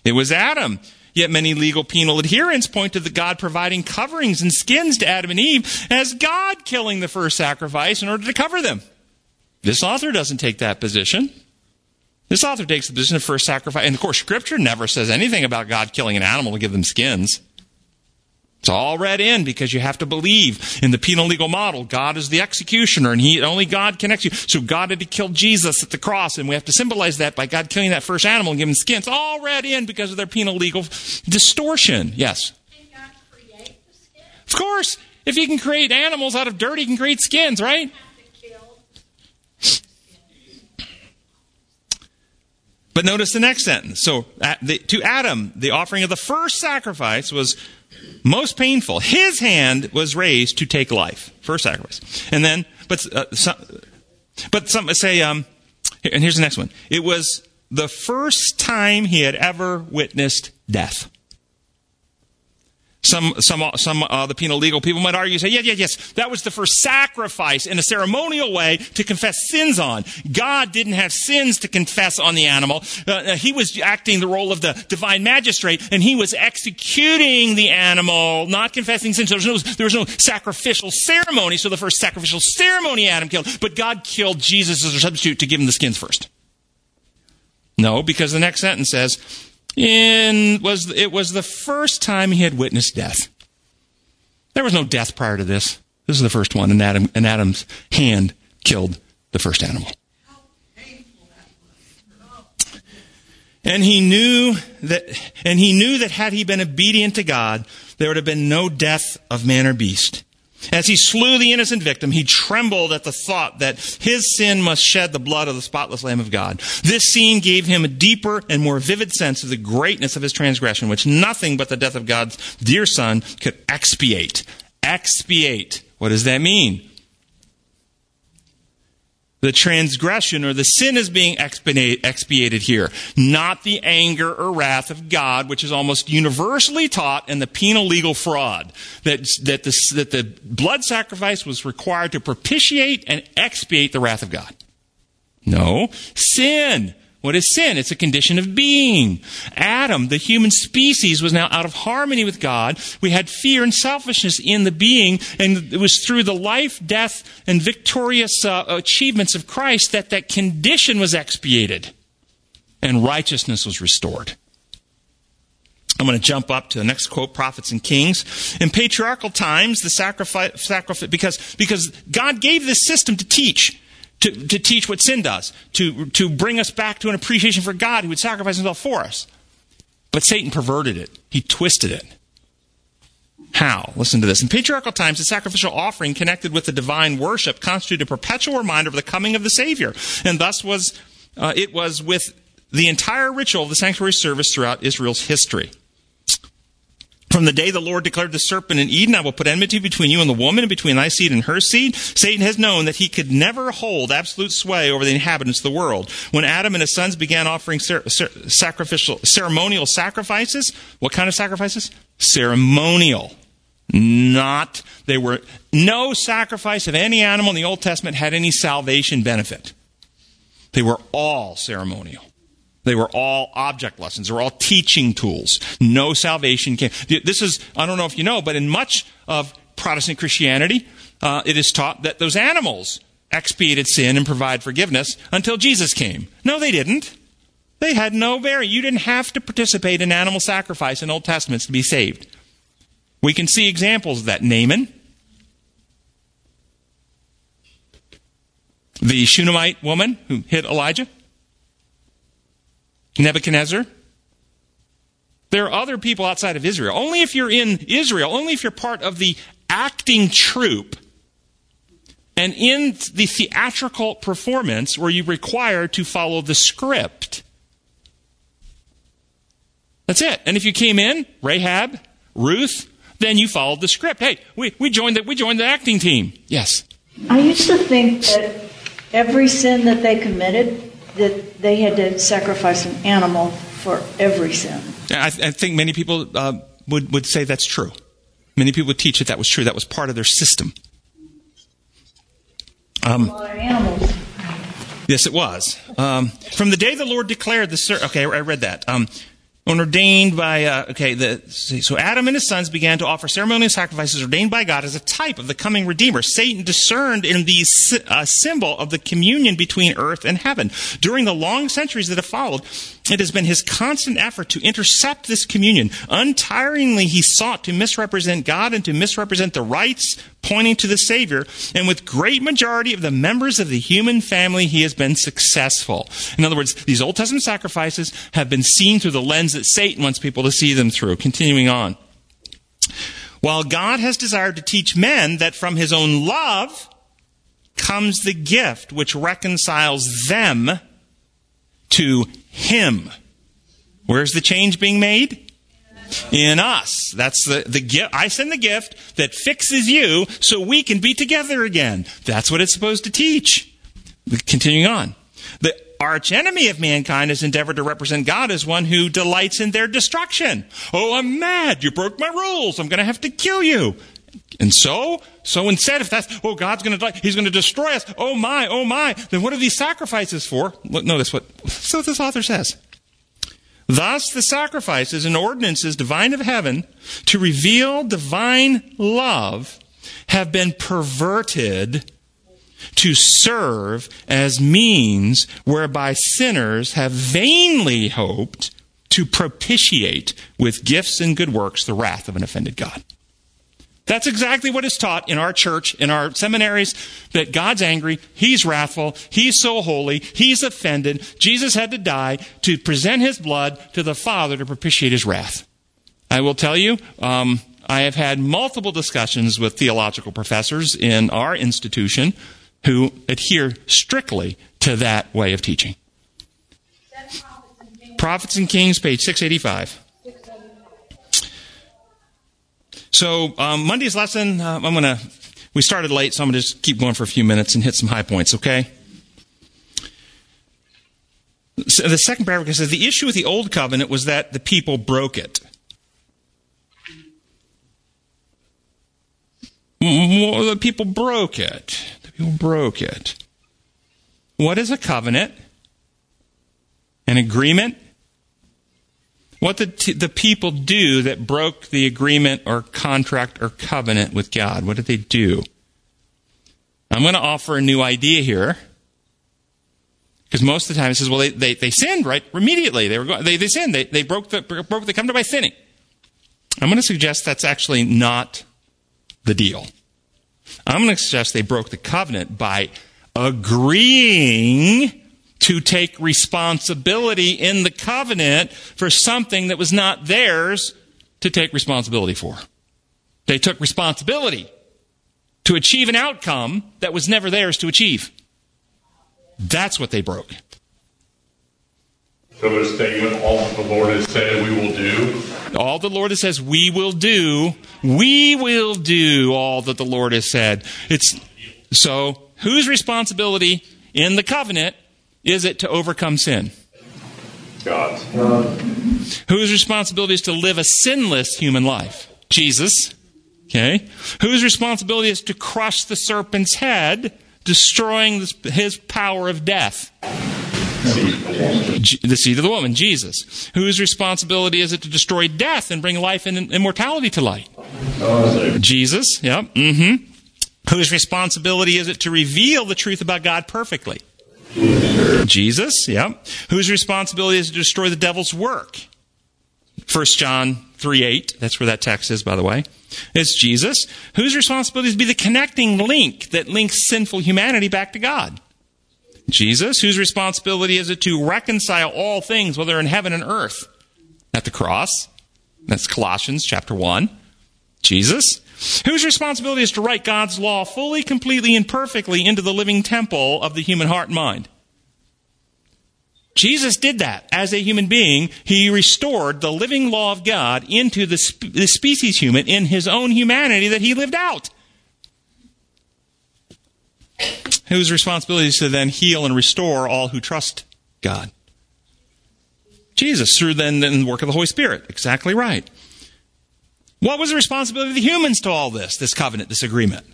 Speaker 1: it was Adam. Yet many legal penal adherents point to the God providing coverings and skins to Adam and Eve as God killing the first sacrifice in order to cover them. This author doesn't take that position. This author takes the position of first sacrifice. And of course, Scripture never says anything about God killing an animal to give them skins. It's all read in because you have to believe in the penal legal model. God is the executioner and he, only God can execute. So God had to kill Jesus at the cross and we have to symbolize that by God killing that first animal and giving skin. It's all read in because of their penal legal distortion. Yes? Of course. If he can create animals out of dirt, he can create skins, right? But notice the next sentence. So, to Adam, the offering of the first sacrifice was most painful. His hand was raised to take life. First sacrifice. And then, but, uh, some, but some say, um, and here's the next one. It was the first time he had ever witnessed death. Some, some, some uh, the penal legal people might argue, say, yeah, yeah, yes, that was the first sacrifice in a ceremonial way to confess sins on. God didn't have sins to confess on the animal. Uh, uh, he was acting the role of the divine magistrate, and he was executing the animal, not confessing sins. There was no, there was no sacrificial ceremony, so the first sacrificial ceremony Adam killed, but God killed Jesus as a substitute to give him the skins first. No, because the next sentence says, in was it was the first time he had witnessed death. There was no death prior to this. This is the first one, and Adam and Adam's hand killed the first animal. And he knew that and he knew that had he been obedient to God, there would have been no death of man or beast. As he slew the innocent victim, he trembled at the thought that his sin must shed the blood of the spotless Lamb of God. This scene gave him a deeper and more vivid sense of the greatness of his transgression, which nothing but the death of God's dear Son could expiate. Expiate. What does that mean? The transgression or the sin is being expiated here, not the anger or wrath of God, which is almost universally taught in the penal legal fraud that, that, the, that the blood sacrifice was required to propitiate and expiate the wrath of God. No, sin what is sin? It's a condition of being. Adam, the human species, was now out of harmony with God. We had fear and selfishness in the being, and it was through the life, death, and victorious uh, achievements of Christ that that condition was expiated and righteousness was restored. I'm going to jump up to the next quote, prophets and kings. In patriarchal times, the sacrifice, sacrifice because, because God gave this system to teach to, to teach what sin does, to, to bring us back to an appreciation for God who would sacrifice himself for us. But Satan perverted it, he twisted it. How? Listen to this. In patriarchal times, the sacrificial offering connected with the divine worship constituted a perpetual reminder of the coming of the Savior. And thus was, uh, it was with the entire ritual of the sanctuary service throughout Israel's history. From the day the Lord declared the serpent in Eden, I will put enmity between you and the woman, and between thy seed and her seed. Satan has known that he could never hold absolute sway over the inhabitants of the world. When Adam and his sons began offering sacrificial, ceremonial sacrifices, what kind of sacrifices? Ceremonial. Not, they were, no sacrifice of any animal in the Old Testament had any salvation benefit. They were all ceremonial. They were all object lessons. They were all teaching tools. No salvation came. This is, I don't know if you know, but in much of Protestant Christianity, uh, it is taught that those animals expiated sin and provide forgiveness until Jesus came. No, they didn't. They had no bearing. You didn't have to participate in animal sacrifice in Old Testaments to be saved. We can see examples of that. Naaman, the Shunammite woman who hit Elijah, Nebuchadnezzar. There are other people outside of Israel. Only if you're in Israel, only if you're part of the acting troupe and in the theatrical performance where you required to follow the script. That's it. And if you came in, Rahab, Ruth, then you followed the script. Hey, we, we joined the we joined the acting team. Yes.
Speaker 7: I used to think that every sin that they committed that they had to sacrifice an animal for every sin.
Speaker 1: I, th- I think many people uh, would, would say that's true. Many people would teach that that was true. That was part of their system.
Speaker 7: Um, a lot of animals.
Speaker 1: Yes, it was. Um, from the day the Lord declared the ser- okay, I read that. Um, ordained by uh, okay the so adam and his sons began to offer ceremonial sacrifices ordained by god as a type of the coming redeemer. Satan discerned in these uh, symbol of the communion between earth and heaven. During the long centuries that have followed it has been his constant effort to intercept this communion. Untiringly he sought to misrepresent god and to misrepresent the rites pointing to the savior and with great majority of the members of the human family he has been successful in other words these old testament sacrifices have been seen through the lens that Satan wants people to see them through. Continuing on. While God has desired to teach men that from his own love comes the gift which reconciles them to him. Where's the change being made? In us. That's the, the gift. I send the gift that fixes you so we can be together again. That's what it's supposed to teach. Continuing on. The arch enemy of mankind has endeavored to represent God as one who delights in their destruction. Oh, I'm mad. You broke my rules. I'm going to have to kill you. And so, so instead, if that's, oh, God's going to, die, he's going to destroy us. Oh my, oh my. Then what are these sacrifices for? Look, notice what, so this author says. Thus, the sacrifices and ordinances divine of heaven to reveal divine love have been perverted to serve as means whereby sinners have vainly hoped to propitiate with gifts and good works the wrath of an offended God. That's exactly what is taught in our church, in our seminaries, that God's angry, He's wrathful, He's so holy, He's offended. Jesus had to die to present His blood to the Father to propitiate His wrath. I will tell you, um, I have had multiple discussions with theological professors in our institution who adhere strictly to that way of teaching. Prophets and Kings, page 685. So, um, Monday's lesson, uh, I'm to, we started late, so I'm to just keep going for a few minutes and hit some high points, okay? So the second paragraph says the issue with the old covenant was that the people broke it. The people broke it. The people broke it. What is a covenant? An agreement? What did t- the people do that broke the agreement or contract or covenant with God? What did they do? I'm going to offer a new idea here. Because most of the time it says, well, they, they, they sinned, right? Immediately. They, were going, they, they sinned. They, they broke the, broke the covenant by sinning. I'm going to suggest that's actually not the deal. I'm going to suggest they broke the covenant by agreeing to take responsibility in the covenant for something that was not theirs to take responsibility for. They took responsibility to achieve an outcome that was never theirs to achieve. That's what they broke.
Speaker 8: So a statement, all that the Lord has said we will do.
Speaker 1: All the Lord has says we will do, we will do all that the Lord has said. It's so whose responsibility in the covenant is it to overcome sin?
Speaker 8: God.
Speaker 1: Whose responsibility is to live a sinless human life? Jesus. Okay. Whose responsibility is to crush the serpent's head, destroying his power of death? the seed of the woman, Jesus. Whose responsibility is it to destroy death and bring life and immortality to light? Jesus, yep. Mm-hmm. Whose responsibility is it to reveal the truth about God perfectly? Jesus, yep. Whose responsibility is to destroy the devil's work? 1 John 3 8, that's where that text is, by the way. It's Jesus. Whose responsibility is to be the connecting link that links sinful humanity back to God? Jesus, whose responsibility is it to reconcile all things, whether in heaven and earth? At the cross. That's Colossians chapter 1. Jesus, whose responsibility is to write God's law fully, completely, and perfectly into the living temple of the human heart and mind. Jesus did that as a human being. He restored the living law of God into the, the species human in his own humanity that he lived out whose responsibility is to then heal and restore all who trust God. Jesus, through then the work of the Holy Spirit. Exactly right. What was the responsibility of the humans to all this, this covenant, this agreement?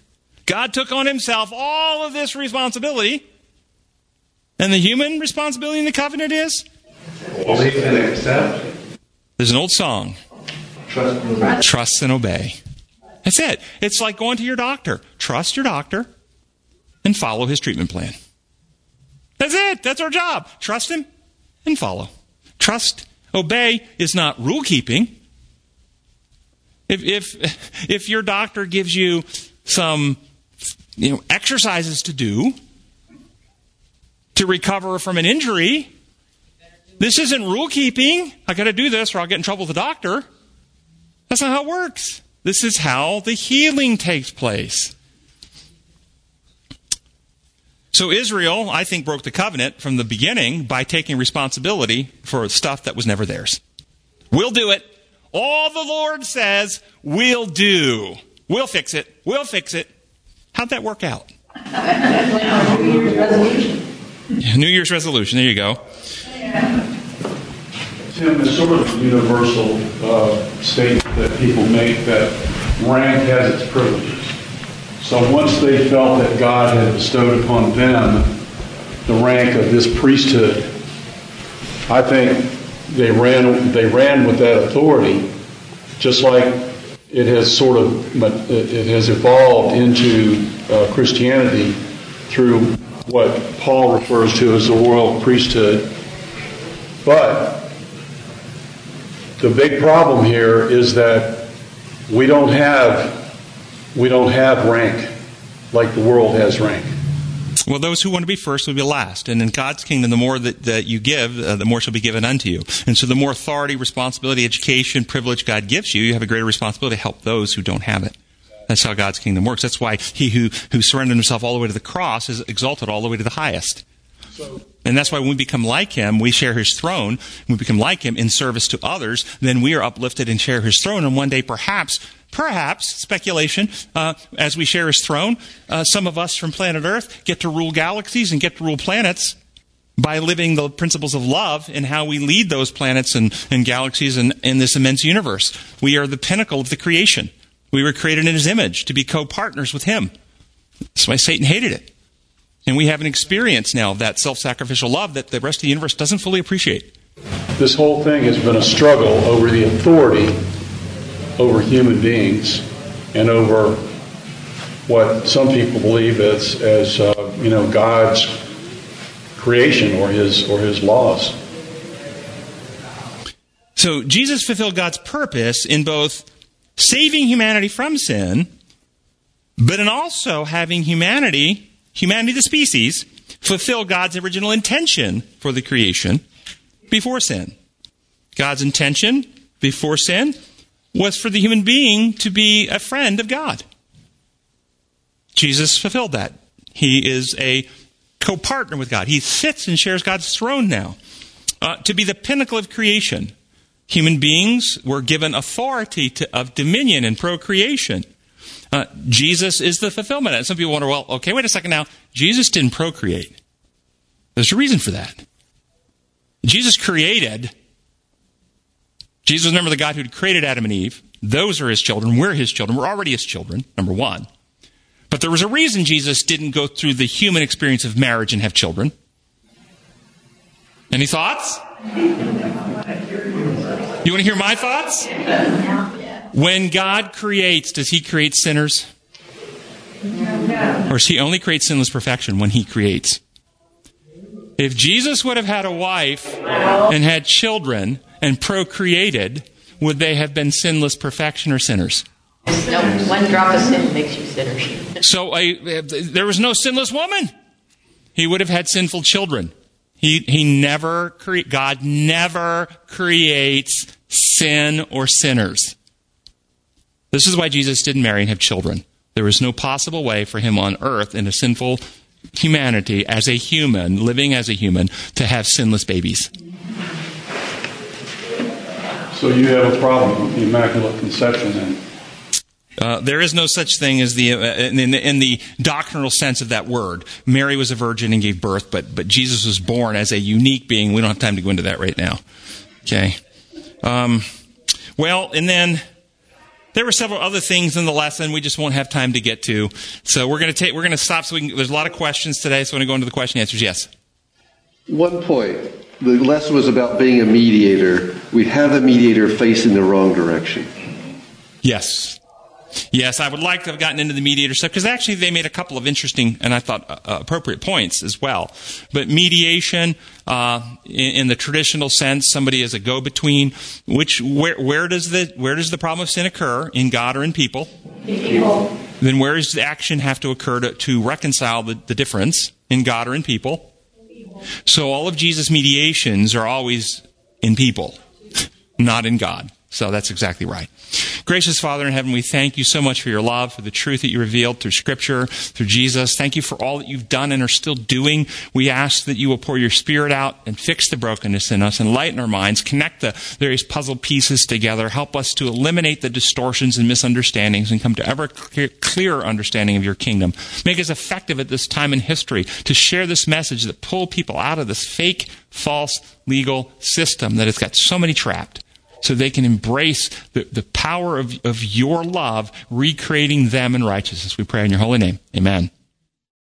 Speaker 1: God took on himself all of this responsibility. And the human responsibility in the covenant is?
Speaker 8: Believe and accept.
Speaker 1: There's an old song.
Speaker 6: Trust
Speaker 1: Trust and obey. That's it. It's like going to your doctor. Trust your doctor and follow his treatment plan. That's it. That's our job. Trust him and follow. Trust, obey is not rule keeping. If, if, if your doctor gives you some you know, exercises to do to recover from an injury, this isn't rule keeping. I got to do this or I'll get in trouble with the doctor. That's not how it works. This is how the healing takes place. So Israel, I think, broke the covenant from the beginning by taking responsibility for stuff that was never theirs. We'll do it. All the Lord says, we'll do. We'll fix it. We'll fix it. How'd that work out? New Year's resolution. New Year's resolution. There you go.
Speaker 9: Tim, it's sort of a universal uh, statement that people make that rank has its privileges. So once they felt that God had bestowed upon them the rank of this priesthood, I think they ran they ran with that authority, just like it has sort of it has evolved into uh, Christianity through what Paul refers to as the royal priesthood. But the big problem here is that we don't have we don't have rank like the world has rank.
Speaker 1: Well, those who want to be first will be last. And in God's kingdom, the more that, that you give, uh, the more shall be given unto you. And so the more authority, responsibility, education, privilege God gives you, you have a greater responsibility to help those who don't have it. That's how God's kingdom works. That's why he who, who surrendered himself all the way to the cross is exalted all the way to the highest. And that's why when we become like him, we share his throne. When we become like him in service to others, then we are uplifted and share his throne. And one day, perhaps, perhaps, speculation, uh, as we share his throne, uh, some of us from planet Earth get to rule galaxies and get to rule planets by living the principles of love and how we lead those planets and, and galaxies and in this immense universe. We are the pinnacle of the creation. We were created in his image to be co-partners with him. That's why Satan hated it. And we have an experience now of that self sacrificial love that the rest of the universe doesn't fully appreciate.
Speaker 9: This whole thing has been a struggle over the authority over human beings and over what some people believe as, as uh, you know, God's creation or his, or his laws.
Speaker 1: So Jesus fulfilled God's purpose in both saving humanity from sin, but in also having humanity humanity, the species, fulfill God's original intention for the creation before sin. God's intention before sin was for the human being to be a friend of God. Jesus fulfilled that. He is a co partner with God. He sits and shares God's throne now. Uh, to be the pinnacle of creation. Human beings were given authority to, of dominion and procreation. Uh, Jesus is the fulfillment. And some people wonder, well, okay, wait a second now. Jesus didn't procreate. There's a reason for that. Jesus created. Jesus, remember the God who created Adam and Eve. Those are his children. We're his children. We're already his children, number one. But there was a reason Jesus didn't go through the human experience of marriage and have children. Any thoughts? You want to hear my thoughts? When God creates, does He create sinners? Or does He only create sinless perfection when He creates? If Jesus would have had a wife and had children and procreated, would they have been sinless perfection or sinners?
Speaker 5: No, one drop of sin makes you sinners.
Speaker 1: So there was no sinless woman. He would have had sinful children. He, he never cre- God never creates sin or sinners. This is why Jesus didn't marry and have children. There was no possible way for him on earth in a sinful humanity as a human, living as a human, to have sinless babies.
Speaker 9: So you have a problem with the Immaculate Conception then?
Speaker 1: Uh, there is no such thing as the, uh, in, the, in the doctrinal sense of that word. Mary was a virgin and gave birth, but but Jesus was born as a unique being. We don't have time to go into that right now. Okay. Um, well, and then there were several other things in the lesson we just won't have time to get to. So we're going to take, we're going to stop. So we can, there's a lot of questions today. So we're going to go into the question answers. Yes.
Speaker 6: One point. The lesson was about being a mediator. We have a mediator facing the wrong direction.
Speaker 1: Yes. Yes, I would like to have gotten into the mediator stuff because actually they made a couple of interesting and I thought uh, uh, appropriate points as well. But mediation, uh, in, in, the traditional sense, somebody is a go-between. Which where where does the where does the problem of sin occur in God or in people?
Speaker 2: People.
Speaker 1: Then where does the action have to occur to, to reconcile the, the difference in God or in people? So all of Jesus' mediations are always in people, not in God. So that's exactly right. Gracious Father in heaven, we thank you so much for your love, for the truth that you revealed through Scripture, through Jesus. Thank you for all that you've done and are still doing. We ask that you will pour your Spirit out and fix the brokenness in us, enlighten our minds, connect the various puzzle pieces together, help us to eliminate the distortions and misunderstandings, and come to ever clearer understanding of your kingdom. Make us effective at this time in history to share this message that pull people out of this fake, false legal system that has got so many trapped so they can embrace the, the power of, of your love, recreating them in righteousness. We pray in your holy name. Amen.